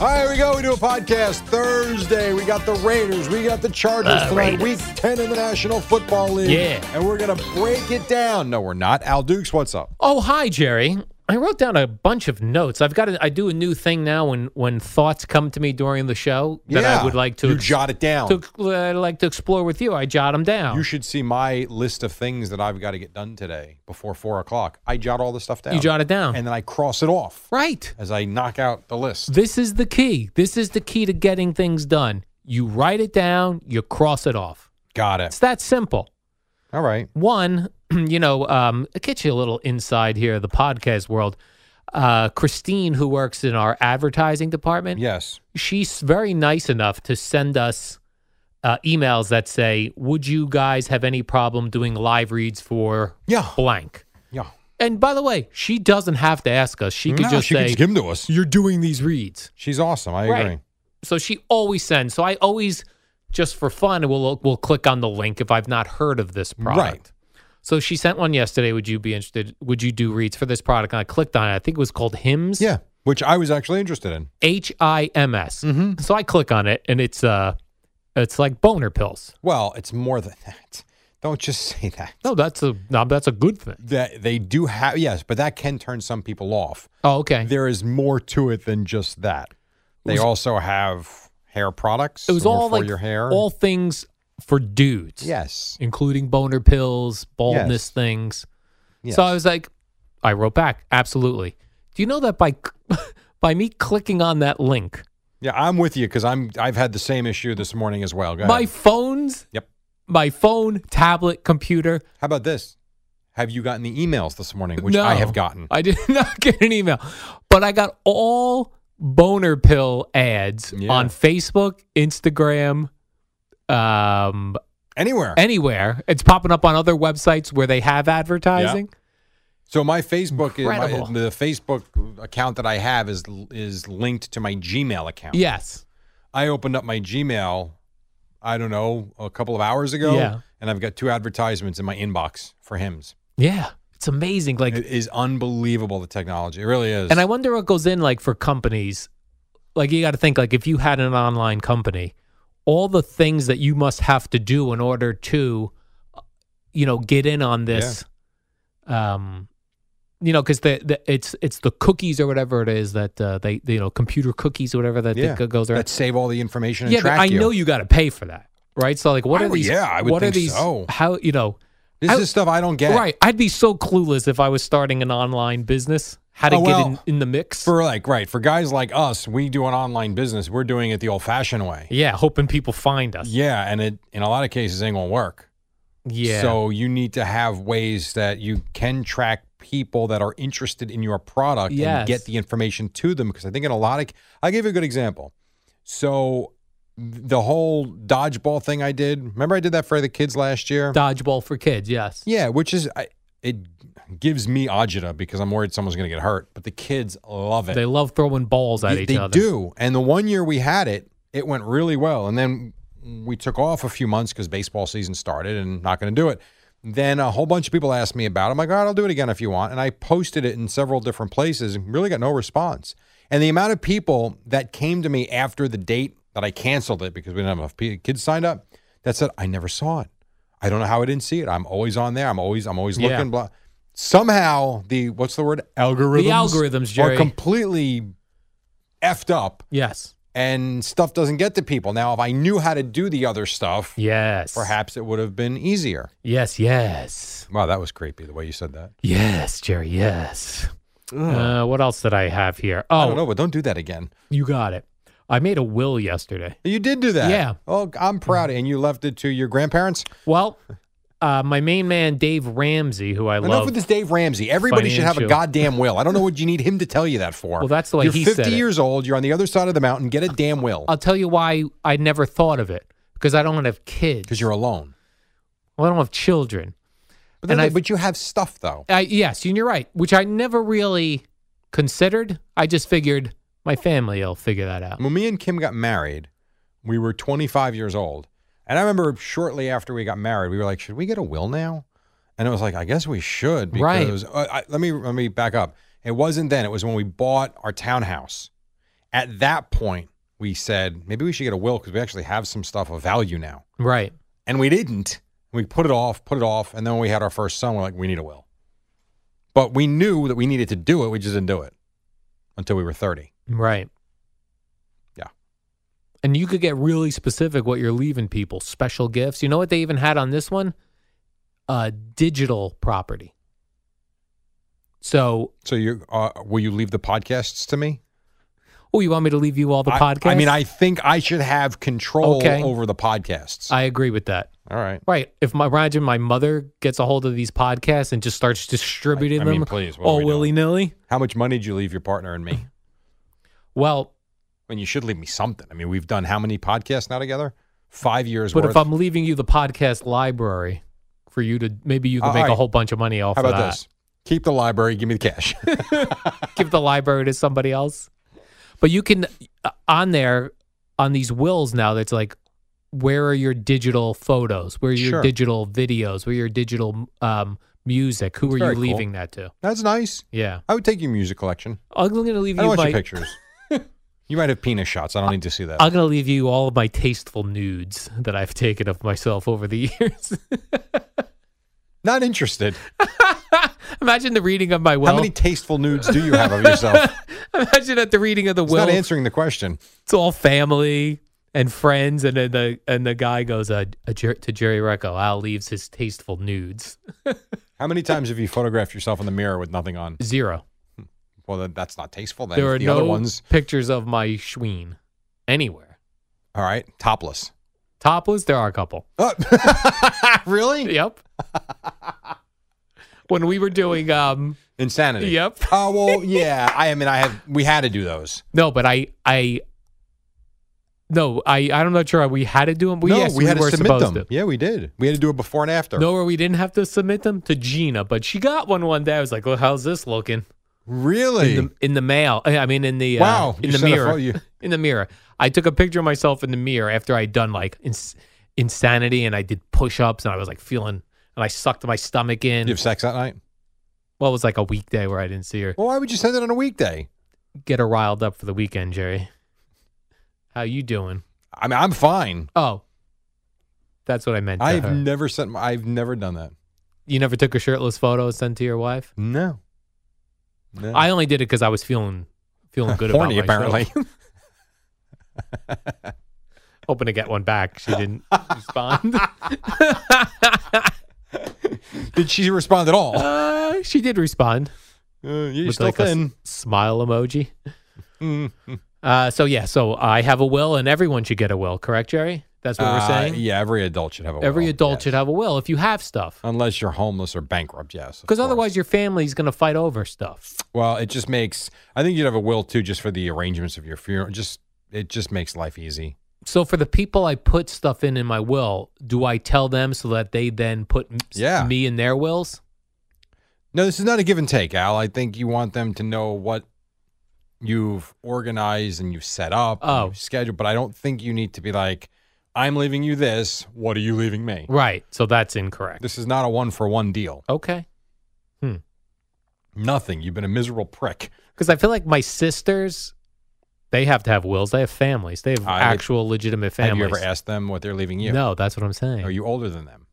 All right, here we go. We do a podcast Thursday. We got the Raiders. We got the Chargers The tonight. Raiders. Week 10 in the National Football League. Yeah. And we're going to break it down. No, we're not. Al Dukes, what's up? Oh, hi, Jerry. I wrote down a bunch of notes. I've got. A, I do a new thing now when when thoughts come to me during the show that yeah. I would like to You ex- jot it down. to uh, like to explore with you. I jot them down. You should see my list of things that I've got to get done today before 4 o'clock. I jot all the stuff down. You jot it down. And then I cross it off right. as I knock out the list. This is the key. This is the key to getting things done. You write it down. You cross it off. Got it. It's that simple. All right. One, you know, um, it gets you a little inside here, the podcast world. Uh, Christine, who works in our advertising department, Yes. she's very nice enough to send us uh, emails that say, "Would you guys have any problem doing live reads for Yeah. blank?" Yeah. And by the way, she doesn't have to ask us. She could No, just she say, give them to us. "You're doing these reads." She's awesome. I Right. agree. So she always sends. So I always, just for fun, will will click on the link if I've not heard of this product. Right. So she sent one yesterday. Would you be interested? Would you do reads for this product? And I clicked on it. I think it was called Hims. Yeah. Which I was actually interested in. H I M S. Mm-hmm. So I click on it, and it's uh, it's like boner pills. Well, it's more than that. Don't just say that. No, that's a no, that's a good thing. That they do have yes, but that can turn some people off. Oh, okay. There is more to it than just that. They also have hair products. It was all for like your hair. all things for dudes. yes. including boner pills, baldness Yes. things. yes. So I was like, I wrote back, absolutely. Do you know that by by me clicking on that link, yeah, I'm with you because I'm I've had the same issue this morning as well. Go my ahead. phones, Yep. my phone, tablet, computer. How about this? Have you gotten the emails this morning, which I have gotten? I did not get an email, but I got all boner pill ads Yeah. on Facebook, Instagram, um, Anywhere. anywhere. It's popping up on other websites where they have advertising. So my Facebook is my, the Facebook account that I have is is linked to my Gmail account. Yes. I opened up my Gmail, I don't know, a couple of hours ago, Yeah. and I've got two advertisements in my inbox for Hims. Yeah. It's amazing. Like It is unbelievable the technology. It really is. And I wonder what goes in like for companies. Like you got to think like if you had an online company, all the things that you must have to do in order to, you know, get in on this. Um, you know, because the, the it's it's the cookies or whatever it is that uh, they, you know computer cookies or whatever that yeah, that goes around. that save all the information and yeah, I you. know you got to pay for that, right? So like, what I are would- these? yeah, I would what are think these? so. How you know? This I- is stuff I don't get. Right, I'd be so clueless if I was starting an online business. How to Oh, get in, in the mix? For like right for guys like us, we do an online business. We're doing it the old-fashioned way. yeah, hoping people find us. Yeah, and it in a lot of cases ain't gonna work. Yeah. So you need to have ways that you can track people that are interested in your product and get the information to them. Because I think in a lot of, I'll give you a good example. So the whole dodgeball thing I did. Remember I did that for the kids last year. Dodgeball for kids, yes. yeah, which is I, it gives me agita because I'm worried someone's going to get hurt. But the kids love it. They love throwing balls at They- each they other. They do. And the one year we had it, it went really well. And then we took off a few months because baseball season started and not going to do it. Then a whole bunch of people asked me about it. I'm like, all right, I'll do it again if you want. And I posted it in several different places and really got no response. And the amount of people that came to me after the date that I canceled it because we didn't have enough kids signed up that said, I never saw it. I don't know how I didn't see it. I'm always on there. I'm always I'm always looking. Blah. Somehow the what's the word algorithms? algorithms, Jerry. are completely effed up, Yes. and stuff doesn't get to people. Now, if I knew how to do the other stuff, Yes. perhaps it would have been easier. Yes. Yes. Wow, that was creepy the way you said that. Yes, Jerry. Yes. Uh, what else did I have here? Oh, I don't know, but don't do that again. you got it. I made a will yesterday. You did do that. Yeah. Oh, I'm proud. And you left it to your grandparents. Well, uh, my main man Dave Ramsey, who I love. Enough with this Dave Ramsey. Everybody should have a goddamn will. I don't know what you need him to tell you that for. Well, that's the way You're he 50 said it. years old. You're on the other side of the mountain. Get a damn will I'll tell you why I never thought of it because I don't have kids. because you're alone. Well, I don't have children. But, then, And I- but you have stuff though. I, yes, and you're right, which I never really considered. I just figured my family will figure that out. When me and Kim got married, we were 25 years old. And I remember shortly after we got married, we were like, should we get a will now? And it was like, I guess we should Right. because uh, I, let me let me back up. It wasn't then. It was when we bought our townhouse. At that point, we said maybe we should get a will because we actually have some stuff of value now. Right. And we didn't. We put it off, put it off, and then when we had our first son, we're like, we need a will. But we knew that we needed to do it. We just didn't do it until we were 30. Right. Yeah. And you could get really specific what you're leaving people. Special gifts. You know what they even had on this one? A digital property. So, So you uh, will you leave the podcasts to me? oh, you want me to leave you all the I- podcasts? I mean, I think I should have control Okay. over the podcasts. I agree with that. All right. Right. If my imagine my mother gets a hold of these podcasts and just starts distributing I mean, them please, what all willy nilly. How much money did you leave your partner and me? Well, I mean, you should leave me something. I mean, we've done how many podcasts now together? Five years but worth. if I'm leaving you the podcast library for you to maybe you can All make a whole bunch of money off how of about that. this? Keep the library. Give me the cash. Give the library to somebody else. But you can uh, on there on these wills now. That's like, where are your digital photos? Where are your Sure. digital videos? Where are your digital um, music? Who That's are you cool. leaving that to? That's nice. Yeah, I would take your music collection. I'm going to leave I you want my. your pictures. you might have penis shots. I don't need to see that. I'm going to leave you all of my tasteful nudes that I've taken of myself over the years. Not interested. Imagine the reading of my will. How many tasteful nudes do you have of yourself? Imagine at the reading of the It's will. not answering the question. it's all family and friends, and then the and the guy goes uh, Jer- to Jerry Recco. Al leaves his tasteful nudes. How many times have you photographed yourself in the mirror with nothing on? Zero. Well, then that's not tasteful. Then there are the no other ones. pictures of my schween anywhere. All right, topless. Topless, there are a couple. Oh. really? Yep. when we were doing, um, Insanity. yep. Oh well, yeah. I, mean, I have. We had to do those. No, but I, I, no, I, I'm not sure we had to do them. But no, yes, we had were to submit them. to. Yeah, we did. We had to do it before and after. No, where we didn't have to submit them to Gina, but she got one one day. I was like, "Well, how's this looking?" Really? In the in the mail. I mean, in the Wow, uh, in the mirror. you- in the mirror. I took a picture of myself in the mirror after I'd done like ins- insanity, and I did push ups, and I was like feeling, and I sucked my stomach in. you have sex that night? well, it was like a weekday where I didn't see her. Well, why would you send it on a weekday? Get her riled up for the weekend, Jerry. How you doing? I mean, I'm fine. Oh, that's what I meant. To I've her. never sent. I've never done that. you never took a shirtless photo sent to your wife. No. No. I only did it because I was feeling feeling good Horny, about myself. apparently. Hoping to get one back. She didn't respond. Did she respond at all? uh, she did respond Uh, you're with still like a s- smile emoji. Mm. Uh, so yeah, so I have a will, and everyone should get a will. Correct, Jerry? That's what Uh, we're saying. Yeah, every adult should have a will. Every adult yes. should have a will if you have stuff, Unless you're homeless or bankrupt, yes. because otherwise your family's going to fight over stuff. Well, it just makes. I think you'd have a will too, just for the arrangements of your funeral. Just it just makes life easy. So for the people I put stuff in in my will, do I tell them so that they then put Yeah. me in their wills? No, this is not a give and take, Al. I think you want them to know what you've organized and you've set up, and Oh. you've scheduled. But I don't think you need to be like, "I'm leaving you this. What are you leaving me?" Right. So that's incorrect. This is not a one for one deal. Okay. Hmm. Nothing. You've been a miserable prick. Because I feel like my sisters, they have to have wills. They have families. They have I- actual legitimate families. Have you ever asked them what they're leaving you? No, that's what I'm saying. Are you older than them?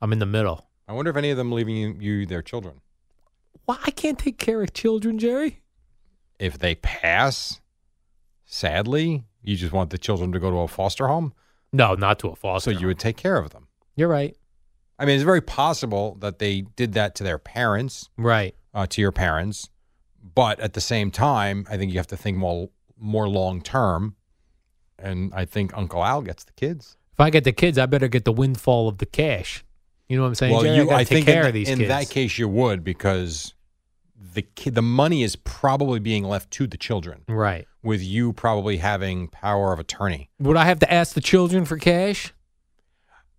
I'm in the middle. I wonder if any of them leaving you, you their children. Why I can't take care of children, Jerry? If they pass, sadly, you just want the children to go to a foster home, No, not to a foster. so foster. you would take care of them. You're right. I mean, it's very possible that they did that to their parents, Right. uh, to your parents, but at the same time, I think you have to think more more long term. And I think Uncle Al gets the kids. If I get the kids, I better get the windfall of the cash. You know what I'm saying? Jerry? I, gotta take think care in, of these in kids. that case you would because the kid, the money is probably being left to the children, right. With you probably having power of attorney. Would I have to ask the children for cash?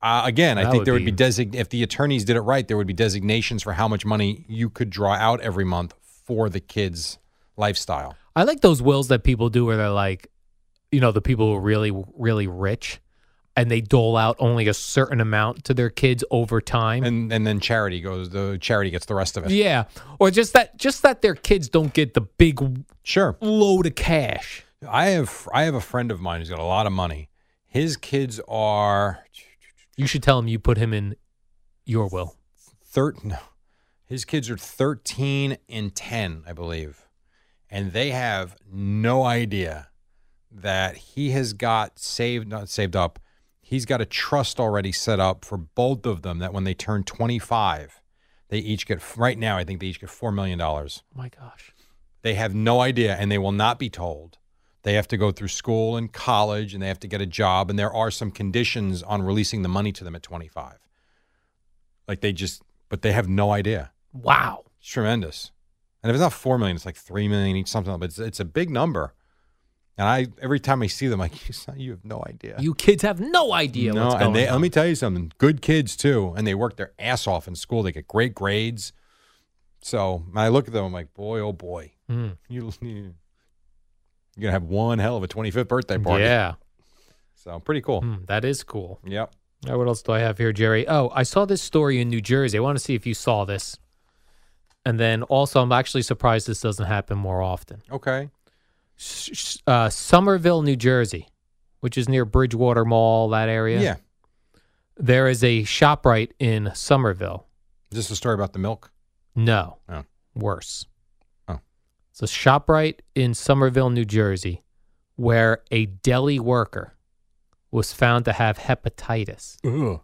Uh, again, I That think would there would be- be design if the attorneys did it right, there would be designations for how much money you could draw out every month for the kids' lifestyle. I like those wills that people do where they're like, you know, the people who are really, really rich and they dole out only a certain amount to their kids over time. And and then charity goes the charity gets the rest of it. yeah. Or just that just that their kids don't get the big Sure. load of cash. I have I have a friend of mine who's got a lot of money. His kids are You should tell him you put him in your will. thir- no. His kids are 13 and 10, I believe. And they have no idea that he has got saved, not saved up. He's got a trust already set up for both of them that when they turn 25, they each get, right now, I think they each get $4 million. Oh my gosh. They have no idea and they will not be told. They have to go through school and college and they have to get a job. And there are some conditions on releasing the money to them at 25. Like they just, but they have no idea. Wow. It's tremendous. And if it's not 4 million, it's like 3 million each, something, but it's, it's a big number. And I, every time I see them, I'm like, you, you have no idea. You kids have no idea no, what's going and they, on. let me tell you something. Good kids too, and they work their ass off in school. They get great grades. So when I look at them, I'm like, boy, oh boy, Mm. you, you you're gonna have one hell of a 25th birthday party. Yeah. So pretty cool. Hmm, that is cool. Yep. Right, what else do I have here, Jerry? Oh, I saw this story in New Jersey. I want to see if you saw this. And then also, I'm actually surprised this doesn't happen more often. Okay. Uh, Somerville, New Jersey, which is near Bridgewater Mall, that area. Yeah. There is a ShopRite in Somerville. Is this a story about the milk? No, Oh. worse. Oh. It's a ShopRite in Somerville, New Jersey, where a deli worker was found to have hepatitis. Ugh.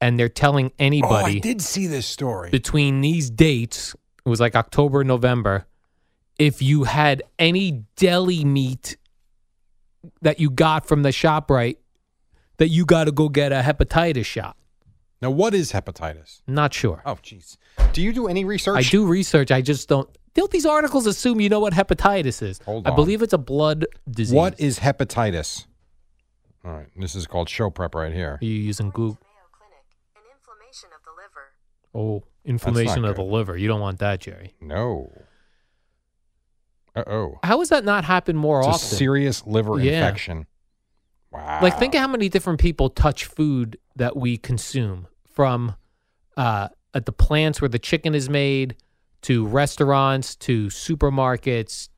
And they're telling anybody. Oh, I did see this story. between these dates, it was like October, November, if you had any deli meat that you got from the ShopRite that you got to go get a hepatitis shot. Now, what is hepatitis? Not sure. Oh, jeez. Do you do any research? I do research. I just don't. Don't these articles assume you know what hepatitis is? Hold on. I believe it's a blood disease. What is hepatitis? All right. This is called show prep right here. Are you using Google? Mayo an inflammation of the liver. Oh, inflammation of the liver. You don't want that, Jerry. No. Uh oh. How has that not happened more It's often? serious liver Yeah. infection. Wow. Like, think of how many different people touch food that we consume from uh, at the plants where the chicken is made to restaurants to supermarkets,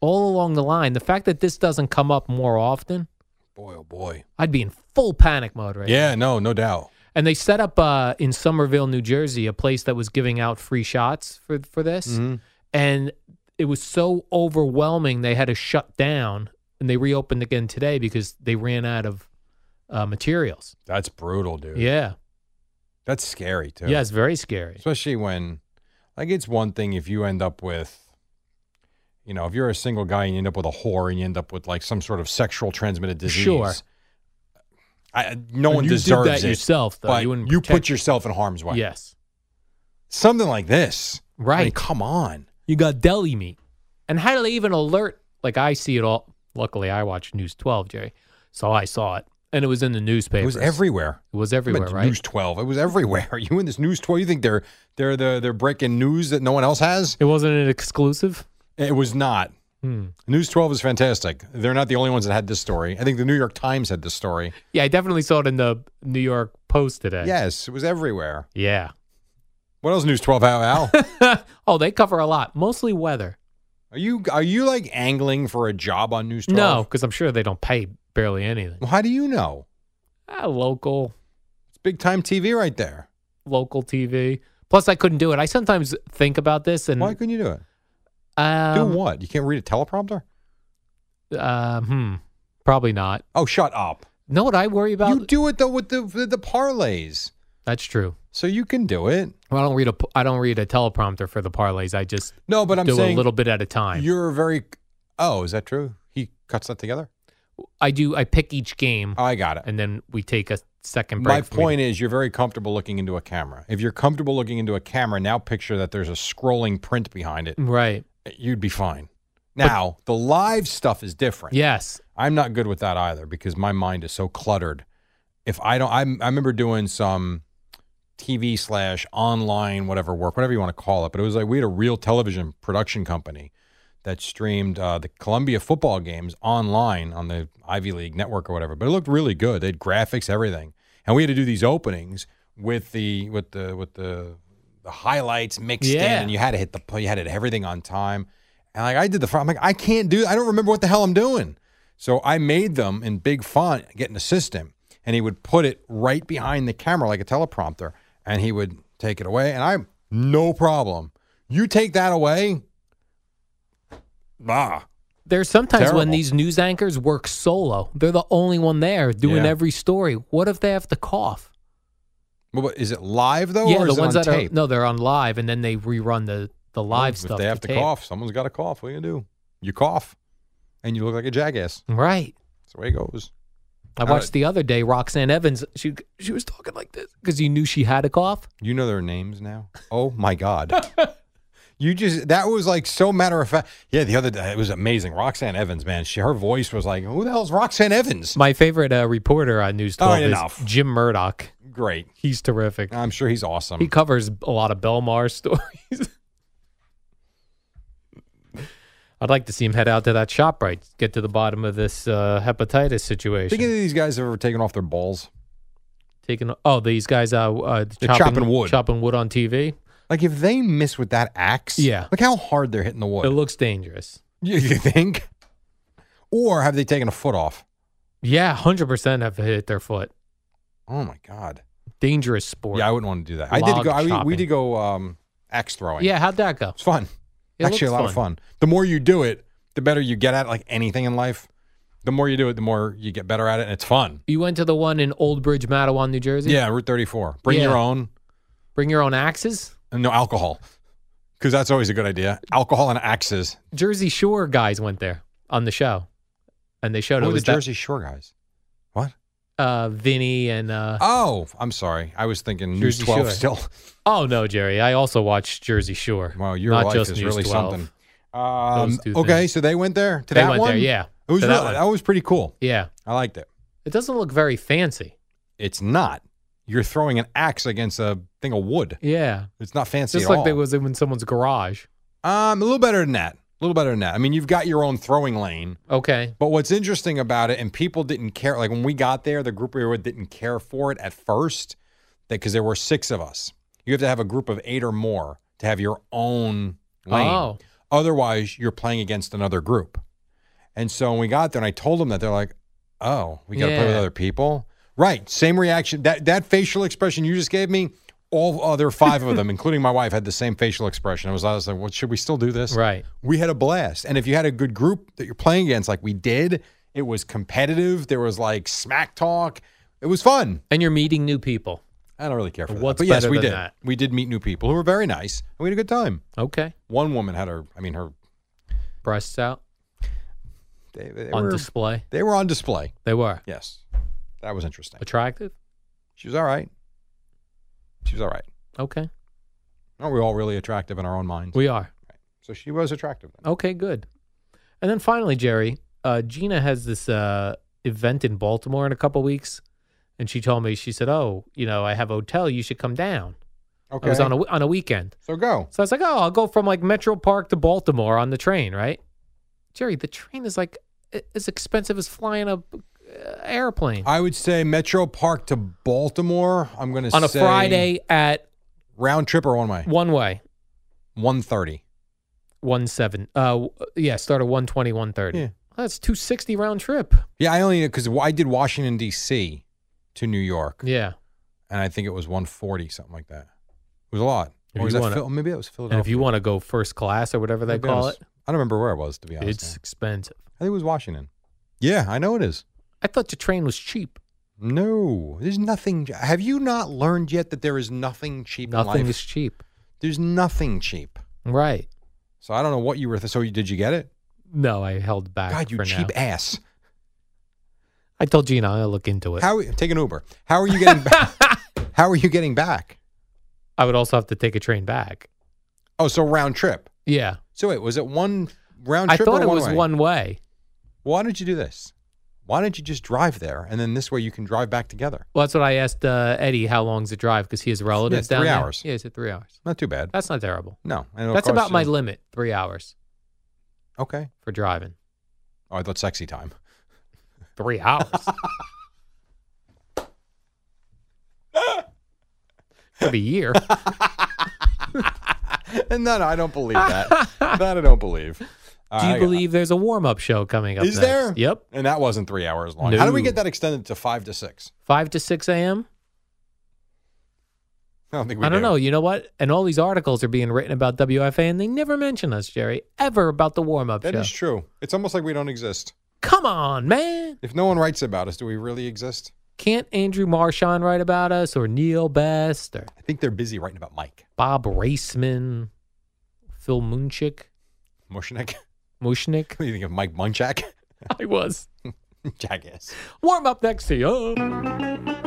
all along the line. The fact that this doesn't come up more often, boy, oh boy. I'd be in full panic mode right now. Yeah, no, no doubt. And they set up uh, in Somerville, New Jersey, a place that was giving out free shots for for this, Mhm. and it was so overwhelming they had to shut down, and they reopened again today because they ran out of uh, materials. That's brutal, dude. Yeah, That's scary too. yeah, it's very scary. Especially when, like, it's one thing if you end up with, you know, if you're a single guy and you end up with a whore and you end up with like some sort of sexual transmitted disease. Sure. I, no And one deserves that it, yourself, though. But You you, put yourself in harm's way. Yes, Something like this. I mean, right. come on. You got deli meat, and how do they even alert? Like I see it all. Luckily, I watch News 12, Jerry, so I saw it, and it was in the newspaper. It was everywhere. It was everywhere, right? News 12. It was everywhere. Are you in this News 12? You think they're they're the they're breaking news that no one else has? It wasn't an exclusive. It was not. Hmm. News 12 is fantastic. They're not the only ones that had this story. I think the New York Times had this story. Yeah, I definitely saw it in the New York Post today. Yes, it was everywhere. Yeah. What else News 12 have, Al? oh, they cover a lot, mostly weather. are you are you like angling for a job on News 12? No, because I'm sure they don't pay barely anything. Well, how do you know? Ah, local. It's big time TV right there. local TV. Plus, I couldn't do it. I sometimes think about this and Why couldn't you do it? um, do what? You can't read a teleprompter? Uh, hmm, probably not. Oh, shut up. Know what I worry about? you do it though with the with the parlays, That's true. So you can do it. Well, I don't read a I don't read a teleprompter for the parlays. I just No, but I'm do saying a little bit at a time. You're very. Oh, is that true? He cuts that together. I do. I pick each game, Oh, I got it. and then we take a second break. My for me point is, you're very comfortable looking into a camera. If you're comfortable looking into a camera, now picture that there's a scrolling print behind it. right? You'd be fine. Now, the live stuff is different. Yes. I'm not good with that either because my mind is so cluttered. If I don't, I'm, I remember doing some TV slash online whatever work, whatever you want to call it, but it was like we had a real television production company that streamed uh, the Columbia football games online on the Ivy League network or whatever. But it looked really good. They had graphics, everything, and we had to do these openings with the with the with the the highlights mixed in, and you had to hit the you had to hit everything on time. And like I did the front, I'm like I can't do. I don't remember what the hell I'm doing. So I made them in big font, get an assistant, and he would put it right behind the camera like a teleprompter, and he would take it away, and I'm no problem. You take that away, ah, There's sometimes when these news anchors work solo. They're the only one there doing Yeah. every story. What if they have to cough? Well, is it live though? yeah, the ones on that tape? are no, they're on live, and then they rerun the the live If stuff. they have to tape. cough. Someone's got to cough. What are you gonna do? You cough, and you look like a jackass. Right. That's the way it goes. I watched right. the other day. Roxanne Evans. She she was talking like this because you knew she had a cough. You know their names now. Oh my god. You just that was like so matter of fact. Yeah, the other day it was amazing. Roxanne Evans, man, she her voice was like, "Who the hell's Roxanne Evans?" My favorite uh, reporter on News All 12 right, is enough. Jim Murdoch. Great. He's terrific. I'm sure he's awesome. He covers a lot of Belmar stories. I'd like to see him head out to that ShopRite, get to the bottom of this uh, hepatitis situation. Think of these guys have ever taken off their balls. Taking oh these guys uh, uh They're chopping wood. chopping wood on TV. Like if they miss with that axe, Yeah. Look how hard they're hitting the wood. It looks dangerous. you, you think? Or have they taken a foot off? Yeah, hundred percent have hit their foot. Oh my god. Dangerous sport. Yeah, I wouldn't want to do that. I did go. I, we- we did go um, axe throwing. yeah. How'd that go? it's fun. It Actually, a lot of fun. The more you do it, the better you get at it, like anything in life. The more you do it, the more you get better at it, and it's fun. You went to the one in Old Bridge, Matawan, New Jersey. Yeah, Route 34. Bring Yeah. your own Bring your own axes. and no alcohol, because that's always a good idea. Alcohol and axes. Jersey Shore guys went there on the show, and they showed Who it are the was that, Jersey Shore guys? Uh, Vinny and uh, Oh, I'm sorry. I was thinking News 12 Shore. still. oh no, Jerry, I also watched Jersey Shore. Wow, your Not life just is News really 12. something. Um, okay, things. so they went there to They that went one. there, yeah, It was that really, that was pretty cool. Yeah, I liked it. it doesn't look very fancy. It's not. You're throwing an axe against a thing of wood. Yeah, It's not fancy just like all. they was in someone's garage. Um, a little better than that. A little better than that. I mean, you've got your own throwing lane, Okay, but what's interesting about it, and people didn't care. Like when we got there, the group we were with didn't care for it at first, because there were six of us. You have to have a group of eight or more to have your own lane. Oh. Otherwise, you're playing against another group. And so when we got there, and I told them that, they're like, "Oh, we got to play with other people." Right. Same reaction. That that facial expression you just gave me. All other five of them, including my wife, had the same facial expression. I was, I was like, "What should we still do this?" right. we had a blast. And if you had a good group that you're playing against, like we did, it was competitive. There was like smack talk. It was fun. And you're meeting new people. I don't really care for What's that. But yes, better we than did. that? We did meet new people who were very nice. And we had a good time. Okay, One woman had her, I mean, her, breasts out they, they on were, display. they were on display. They were Yes. That was interesting. attractive. She was all right. She was all right. Okay, Aren't we all really attractive in our own minds? we are. so she was attractive. Then. Okay, good. And then finally, Jerry, uh, Gina has this uh, event in Baltimore in a couple weeks, and she told me she said, "Oh, you know, I have a hotel. You should come down." Okay. It was on a on a weekend, so go. so I was like, "Oh, I'll go from like Metropark to Baltimore on the train, right?" Jerry, the train is like as expensive as flying a airplane I would say Metropark to Baltimore. I'm going to say on a Friday at round trip or one way. one way, 130. one seven. Uh, yeah, start at one twenty, one thirty. Yeah. That's two sixty round trip. Yeah, I only because I did Washington D.C. to New York, Yeah. and I think it was 140, something like that. It was a lot. If Or was that wanna- Phil- maybe that was Philadelphia. And if you want to go first class or whatever they Maybe call was- it, I don't remember where it was to be honest. it's expensive. I think it was Washington. Yeah, I know it is. I thought the train was cheap. No, there's nothing. Have you not learned yet that there is nothing cheap in Nothing is cheap. There's nothing cheap. Right. So I don't know what you were. Th- so you, did you get it? No, I held back. God, you cheap now. ass. I told Gina I'll look into it. How take an Uber? How are you getting back? How are you getting back? I would also have to take a train back. Oh, so round trip. Yeah. So wait, was it one round trip? I thought it was way? one way. Why don't you do this? Why don't you just drive there, and then this way you can drive back together? Well, that's what I asked uh, Eddie. How long's the drive? Because he has relatives it's down three there. hours. Yeah, it's at three hours. Not too bad. That's not terrible. No, That's about my you- limit. Three hours Okay. for driving. Oh, I thought sexy time. Three hours. for the year. And no, no, I don't believe that. that I don't believe. Do you right, believe there's a warm up show coming up? Is next? there? Yep. And that wasn't three hours long. How do we get that extended to five to six? Five to six a.m. I don't think we I don't do. know. You know what? And all these articles are being written about WFAN, and they never mention us, Jerry, ever about the warm up That show. is true. It's almost like we don't exist. Come on, man. If no one writes about us, do we really exist? Can't Andrew Marchand write about us, or Neil Best, or I think they're busy writing about Mike Bob Raissman, Phil Munchik, Mushnick. Mushnick? What do you think of Mike Munchak? I was. Jackass. Warm up next to you.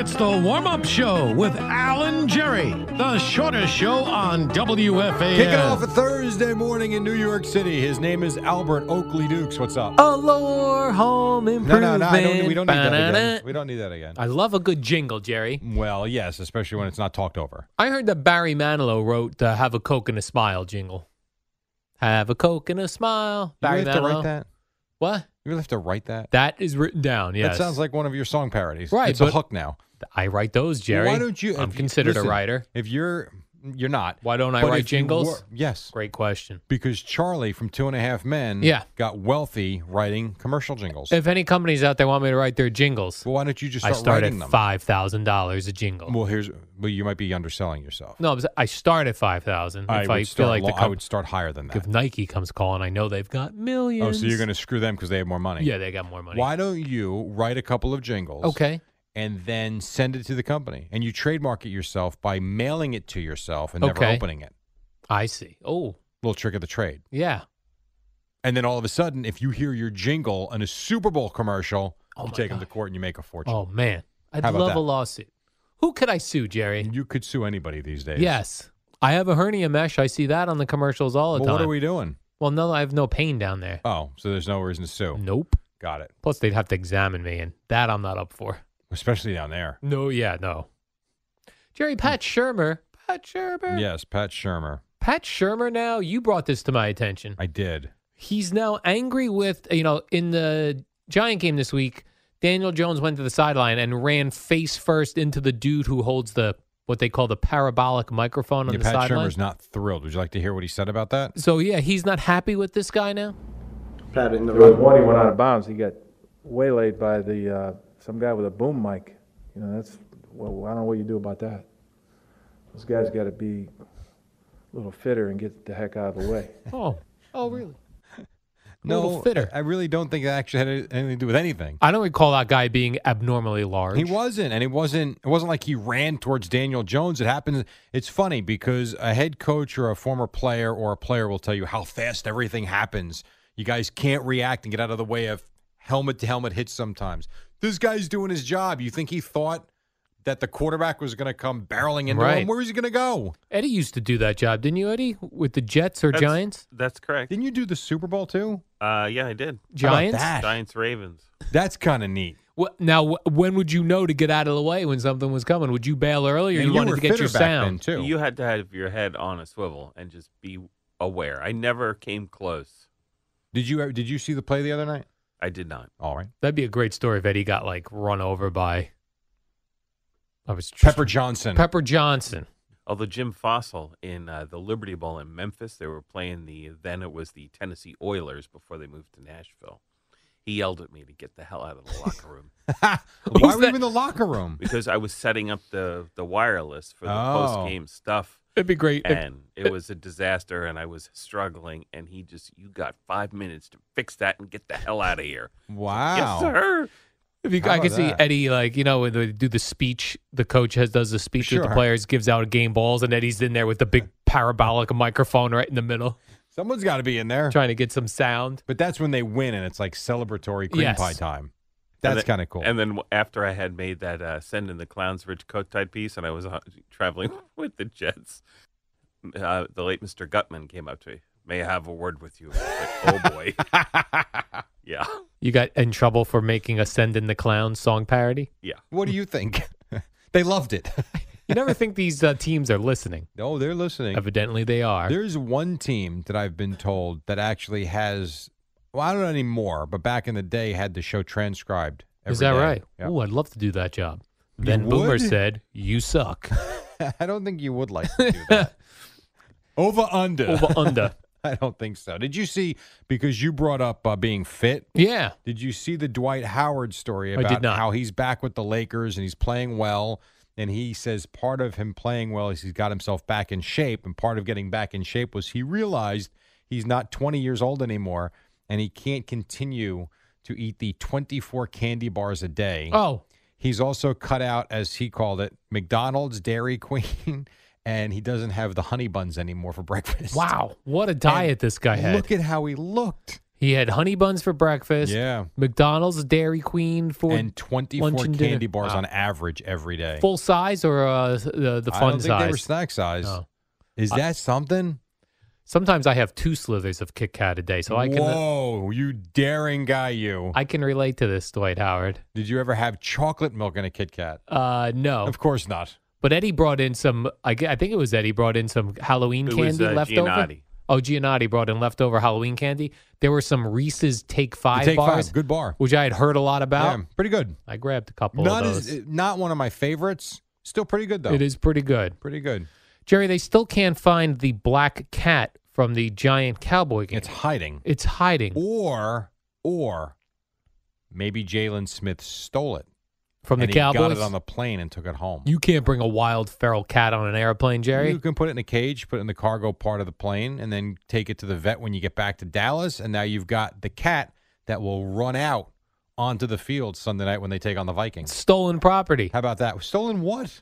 It's the warm up show with Alan Jerry, the shortest show on WFAN. Kicking off a Thursday morning in New York City. His name is Albert Oakley Dukes. What's up? Allure Home no, Improvement. no, no. I don't, we don't need that again. Ba-da-da. We don't need that again. I love a good jingle, Jerry. Well, yes, especially when it's not talked over. I heard that Barry Manilow wrote uh, "Have a Coke and a Smile" jingle. Have a Coke and a smile, You Barry really have to Manilow. write that? What? You really have to write that? That is written down. Yes, That sounds like one of your song parodies. Right, It's a hook now. I write those, Jerry. Why don't you? I'm if considered a writer. If you're, you're not. Why don't I But write jingles? were- yes, Great question. because Charlie from Two and a Half Men, Yeah. got wealthy writing commercial jingles. If any companies out there want me to write their jingles, well, why don't you just I start start writing at five thousand dollars a jingle. Well, here's. Well, you might be underselling yourself. no, I start at five thousand. I If I start feel like I would start higher than that. if Nike comes calling, I know they've got millions. Oh, so you're going to screw them because they have more money? Yeah, they got more money. Why don't you write a couple of jingles? Okay. And then send it to the company, and you trademark it yourself by mailing it to yourself and never Okay. opening it. I see. Oh, Little trick of the trade. yeah. And then all of a sudden, if you hear your jingle in a Super Bowl commercial, Oh you my take them to court and you make a fortune. Oh man, I'd How about love that? a lawsuit. Who could I sue, Jerry? You could sue anybody these days. Yes, I have a hernia mesh. I see that on the commercials all the Well, time. what are we doing? Well, no, I have no pain down there. Oh, so there's no reason to sue. Nope. Got it. Plus, they'd have to examine me, and that I'm not up for. Especially down there. No, yeah, no. Jerry, Pat Shurmur. Pat Shurmur. Yes, Pat Shurmur. Pat Shurmur. Now you brought this to my attention. I did. He's now angry with you know in the Giant game this week. Daniel Jones went to the sideline and ran face first into the dude who holds the what they call the parabolic microphone on Yeah, the Pat sideline. Shurmur's not thrilled. Would you like to hear what he said about that? So yeah, he's not happy with this guy now. Pat in the There was one he went out of bounds. He got waylaid by the uh, some guy with a boom mic. You know, that's well, I don't know what you do about that. Those guys got to be a little fitter and get the heck out of the way. Oh, oh really? No, little fitter. I I really don't think that actually had anything to do with anything. I don't recall that guy being abnormally large. He wasn't, and it wasn't. It wasn't like he ran towards Daniel Jones. It happens. It's funny because a head coach or a former player or a player will tell you how fast everything happens. You guys can't react and get out of the way of helmet to helmet hits. Sometimes this guy's doing his job. You think he thought that the quarterback was going to come barreling into Right. him? Where is he going to go? Eddie used to do that job, didn't you, Eddie? With the Jets or That's- Giants? That's correct. Didn't you do the Super Bowl too? Uh, yeah, I did. Giants. Giants Ravens. That's kind of neat. Wh- Now, when would you know to get out of the way when something was coming? Would you bail early, or And you wanted to get your sound? too. You had to have your head on a swivel and just be aware. I never came close. Did you did you see the play the other night? I did not. All right. That'd be a great story if Eddie got like run over by. I was just- Pepper Johnson. Pepper Johnson. Although Jeff Fisher in uh, the Liberty Bowl in Memphis, they were playing the then it was the Tennessee Oilers before they moved to Nashville. He yelled at me to get the hell out of the locker room Why were you in the locker room? because I was setting up the the wireless for the Oh. post game stuff. It'd be great. if- and it was a disaster and i was struggling and he just you got five minutes to fix that and get the hell out of here Wow. yes sir If you, How I could see that? Eddie like you know when they do the speech, the coach has does the speech with the players, gives out game balls, and Eddie's in there with the big parabolic microphone right in the middle, Someone's got to be in there. trying to get some sound. But that's when they win, and it's like celebratory cream Yes. pie time. And That's kind of cool. and then after i had made that uh, send in the clowns Rich Kotite piece and i was uh, traveling with the jets uh, the late mr gutman came up to me may i have a word with you like, oh boy yeah You got in trouble for making a "Send in the Clown" song parody. yeah what do you think? they loved it. You never think these uh, teams are listening. no, they're listening. Evidently, they are. There's one team that I've been told that actually has, well, I don't know anymore, but back in the day had the show transcribed. Is that day. right? Yep. Oh, I'd love to do that job. Then Boomer would? said, "You suck." I don't think you would like to do that. Over under. Over under. I don't think so. Did you see because you brought up uh, being fit? Yeah. Did you see the Dwight Howard story I did about not. how he's back with the Lakers and he's playing well? And he says part of him playing well is he's got himself back in shape. And part of getting back in shape was he realized he's not 20 years old anymore and he can't continue to eat the 24 candy bars a day. Oh, He's also cut out, as he called it, McDonald's, Dairy Queen, and he doesn't have the honey buns anymore for breakfast. wow! What a diet this guy had. Look at how he looked. he had honey buns for breakfast. Yeah. McDonald's, Dairy Queen for and 24 lunch and candy dinner. bars Wow. on average every day. full size or uh, the the I fun don't think size. they were snack size. Is that something? Sometimes I have two slivers of Kit Kat a day, so I can uh, Whoa, you daring guy, you. I can relate to this, Dwight Howard. Did you ever have chocolate milk in a Kit Kat? Uh, no, Of course not. but Eddie brought in some. I, I think it was Eddie brought in some Halloween It candy was, uh, left over. Giannotti. Oh, Giannotti brought in leftover Halloween candy. There were some Reese's Take Five Take bars, five, good bar. which I had heard a lot about. Yeah, pretty good. I grabbed a couple Not of those. as, not one of my favorites. Still pretty good though. it is pretty good, pretty good. Jerry. They still can't find the black cat from the giant cowboy game. It's hiding, It's hiding or or maybe Jaylon Smith stole it from the and he Cowboys. got it on the plane and took it home. you can't bring a wild feral cat on an airplane, Jerry. You can put it in a cage, put it in the cargo part of the plane, and then take it to the vet when you get back to Dallas. And now you've got the cat that will run out onto the field Sunday night when they take on the Vikings. Stolen property. How about that? Stolen what?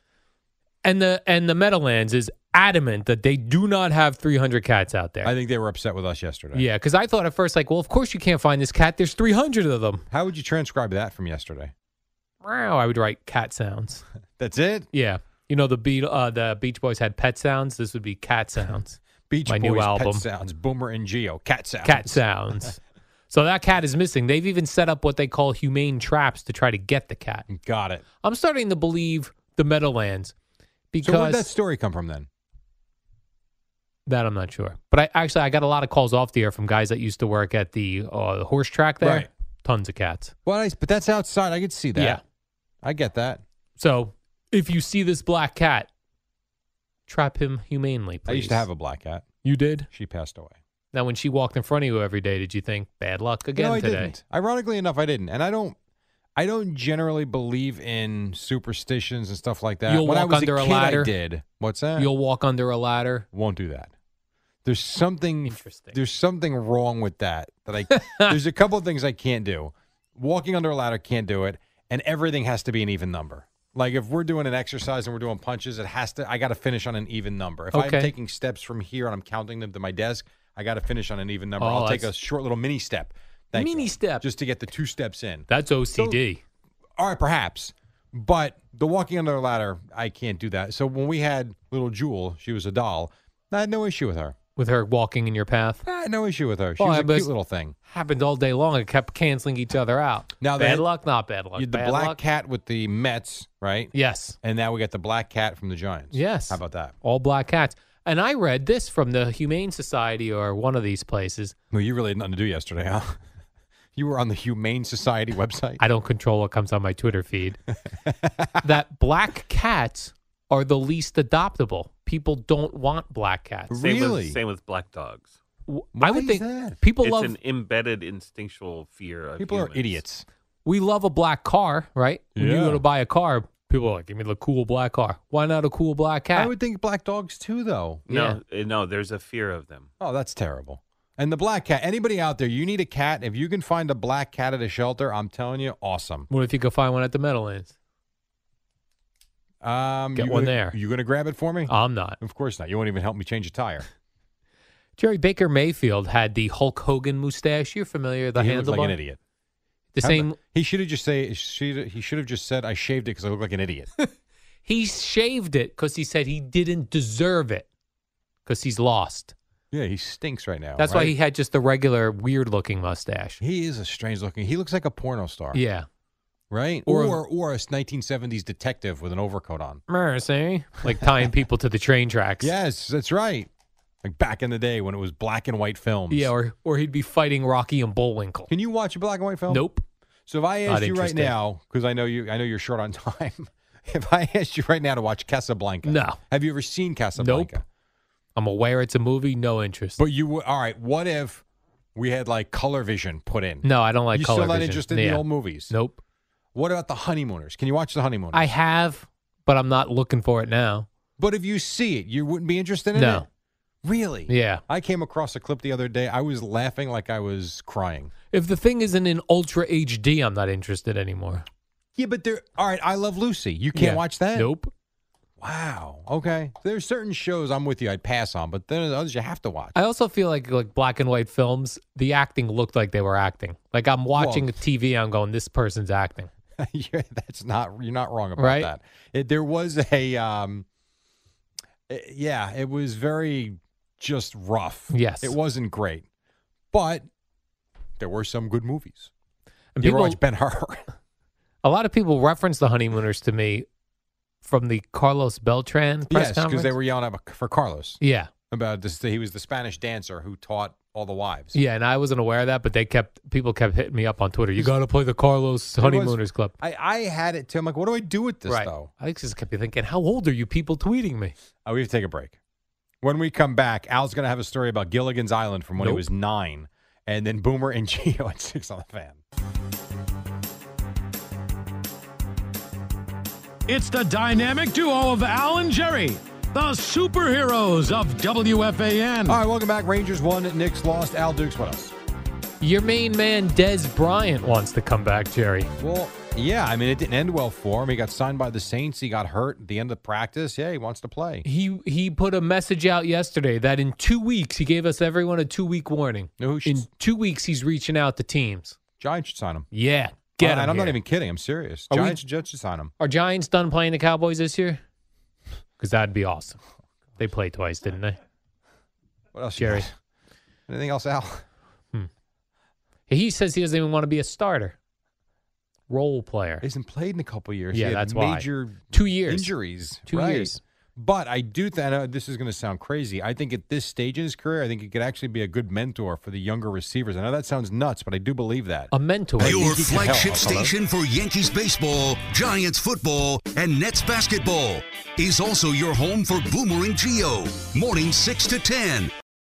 And the and the Meadowlands is adamant that they do not have 300 cats out there. I think they were upset with us yesterday. yeah, because I thought at first, like, well, of course you can't find this cat. There's 300 of them. How would you transcribe that from yesterday? Wow, I would write cat sounds. That's it. Yeah, you know the beat uh, the Beach Boys had pet sounds. This would be cat sounds. Beach My Boys, new album. Pet Sounds, Boomer and Gio, Cat Sounds. cat sounds. so that cat is missing. They've even set up what they call humane traps to try to get the cat. Got it. I'm starting to believe the Meadowlands because so where did that story come from then? That I'm not sure. But I actually I got a lot of calls off the air from guys that used to work at the uh, horse track there. Right. Tons of cats. Well, I, but that's outside. I could see that. Yeah. I get that. So if you see this black cat, trap him humanely, please. I used to have a black cat. You did? She passed away. Now when she walked in front of you every day, did you think bad luck again no, I today? didn't. Ironically enough, I didn't. And I don't. I don't generally believe in superstitions and stuff like that. You'll when I was under a a kid, ladder? I did. What's that? You'll walk under a ladder. won't do that. There's something Interesting. there's something wrong with that. That I there's a couple of things I can't do. Walking under a ladder can't do it, and everything has to be an even number. Like if we're doing an exercise and we're doing punches, it has to I got to finish on an even number. If Okay. I'm taking steps from here and I'm counting them to my desk, I got to finish on an even number. Oh, I'll take a short little mini step. Thank you. Mini step. just to get the two steps in. That's OCD. All right, perhaps. But the walking under a ladder, I can't do that. So when we had little Jewel, she was a doll. I had no issue with her. With her walking in your path. I no issue with her. She Well, was a cute little thing. Happened all day long. It kept canceling each other out. Now bad that- luck, not bad luck. You had the Bad black luck. cat with the Mets, right? Yes. And now we got the black cat from the Giants. Yes. How about that? All black cats. And I read this from the Humane Society or one of these places. Well, you really had nothing to do yesterday, huh? You were on the Humane Society website. I don't control what comes on my Twitter feed. that black cats are the least adoptable. People don't want black cats. Same Really? With, same with black dogs. Why I would is think that? people it's love an embedded instinctual fear of People are idiots. we love a black car, right? When you Yeah. go to buy a car, people are like, "Give me the cool black car." Why not a cool black cat? I would think black dogs too, though. No, uh, no, there's a fear of them. Oh, that's terrible. And the black cat. Anybody out there, you need a cat. If you can find a black cat at a shelter, I'm telling you, awesome. what if you could find one at the Meadowlands? Um, Get one gonna- there. You gonna grab it for me? I'm not. of course not. You won't even help me change a tire. Jerry Baker Mayfield had the Hulk Hogan mustache. You're familiar the he looked like an idiot. The How same. He should have just say. He should have just said, "I shaved it because I look like an idiot." He shaved it because he said he didn't deserve it because he's lost. yeah, he stinks right now. That's why he had just the regular weird looking mustache. He is a strange looking. He looks like a porno star. Yeah. Right. Or- Or or, a 1970s detective with an overcoat on. Mercy. Like tying people to the train tracks. Yes, that's right. Like back in the day when it was black and white films. Yeah, or or he'd be fighting Rocky and Bullwinkle. Can you watch a black and white film? Nope. So if I Not asked you right interested. now, because I know you, I know you're short on time. if I asked you right now to watch Casablanca, No. Have you ever seen Casablanca? Nope. I'm aware it's a movie, no interest. But you would. All right. What if we had like color vision put in? no, I don't like color vision. you color still not vision. interested in Yeah. the old movies? Nope. What about the honeymooners? Can you watch the honeymooners? I have, but I'm not looking for it now. But if you see it, you wouldn't be interested in No. it. Really? Yeah. I came across a clip the other day. I was laughing like I was crying. If the thing isn't in ultra HD, I'm not interested anymore. Yeah, but there. All right, I love Lucy. You can't Yeah. watch that. Nope. Wow. Okay. There's certain shows I'm with you. I'd pass on, but then there's others you have to watch. I also feel like like black and white films, the acting looked like they were acting. Like I'm watching Well- TV, I'm going, this person's acting. Yeah, That's not. You're not wrong about Right? that. It, there was a. Um, eh, yeah, it was very just rough. Yes. It wasn't great, but there were some good movies. And you people, watch Ben Hur? a lot of people reference the honeymooners to me from the Carlos Beltran press yes, because they were yelling for Carlos Yeah. about this. He was the Spanish dancer who taught all the wives. Yeah, and I wasn't aware of that, but they kept people kept hitting me up on Twitter. You got to play the Carlos It was- Honeymooners Club. I, I had it too. I'm like, what do I do with this right. though? I just kept you thinking, how old are you people tweeting me? Oh, we have to take a break. When we come back, Al's going to have a story about Gilligan's Island from when he was nine, and then Boomer and Gio at six on the fan. It's the dynamic duo of Al and Jerry, the superheroes of WFAN. All right, welcome back. Rangers won, Knicks lost. Al Dukes, what else? Your main man, Dez Bryant, wants to come back, Jerry. Well, yeah, I mean, it didn't end well for him. He got signed by the Saints. He got hurt at the end of the practice. Yeah, he wants to play. He he put a message out yesterday that in two weeks he gave us everyone a two week warning. No, who should- In two weeks he's reaching out to teams. Giants should sign him. Yeah, get Uh, him. And I'm not even kidding. I'm serious. Are Giants, Jets should sign him. Are Giants done playing the Cowboys this year? Because that'd be awesome. Oh, they played twice, didn't they? What else, Jerry. Anything else, Al? Hmm. He says he doesn't even want to be a starter, role player. He hasn't played in a couple years. Yeah, that's why. major Two years. injuries. Two right. years. But I do think I uh, this is going to sound crazy. I think at this stage in his career, I think he could actually be a good mentor for the younger receivers. I know that sounds nuts, but I do believe that. A mentor. Your flagship station for Yankees baseball, Giants football, and Nets basketball is also your home for Boomer and Gio. Morning 6 to 10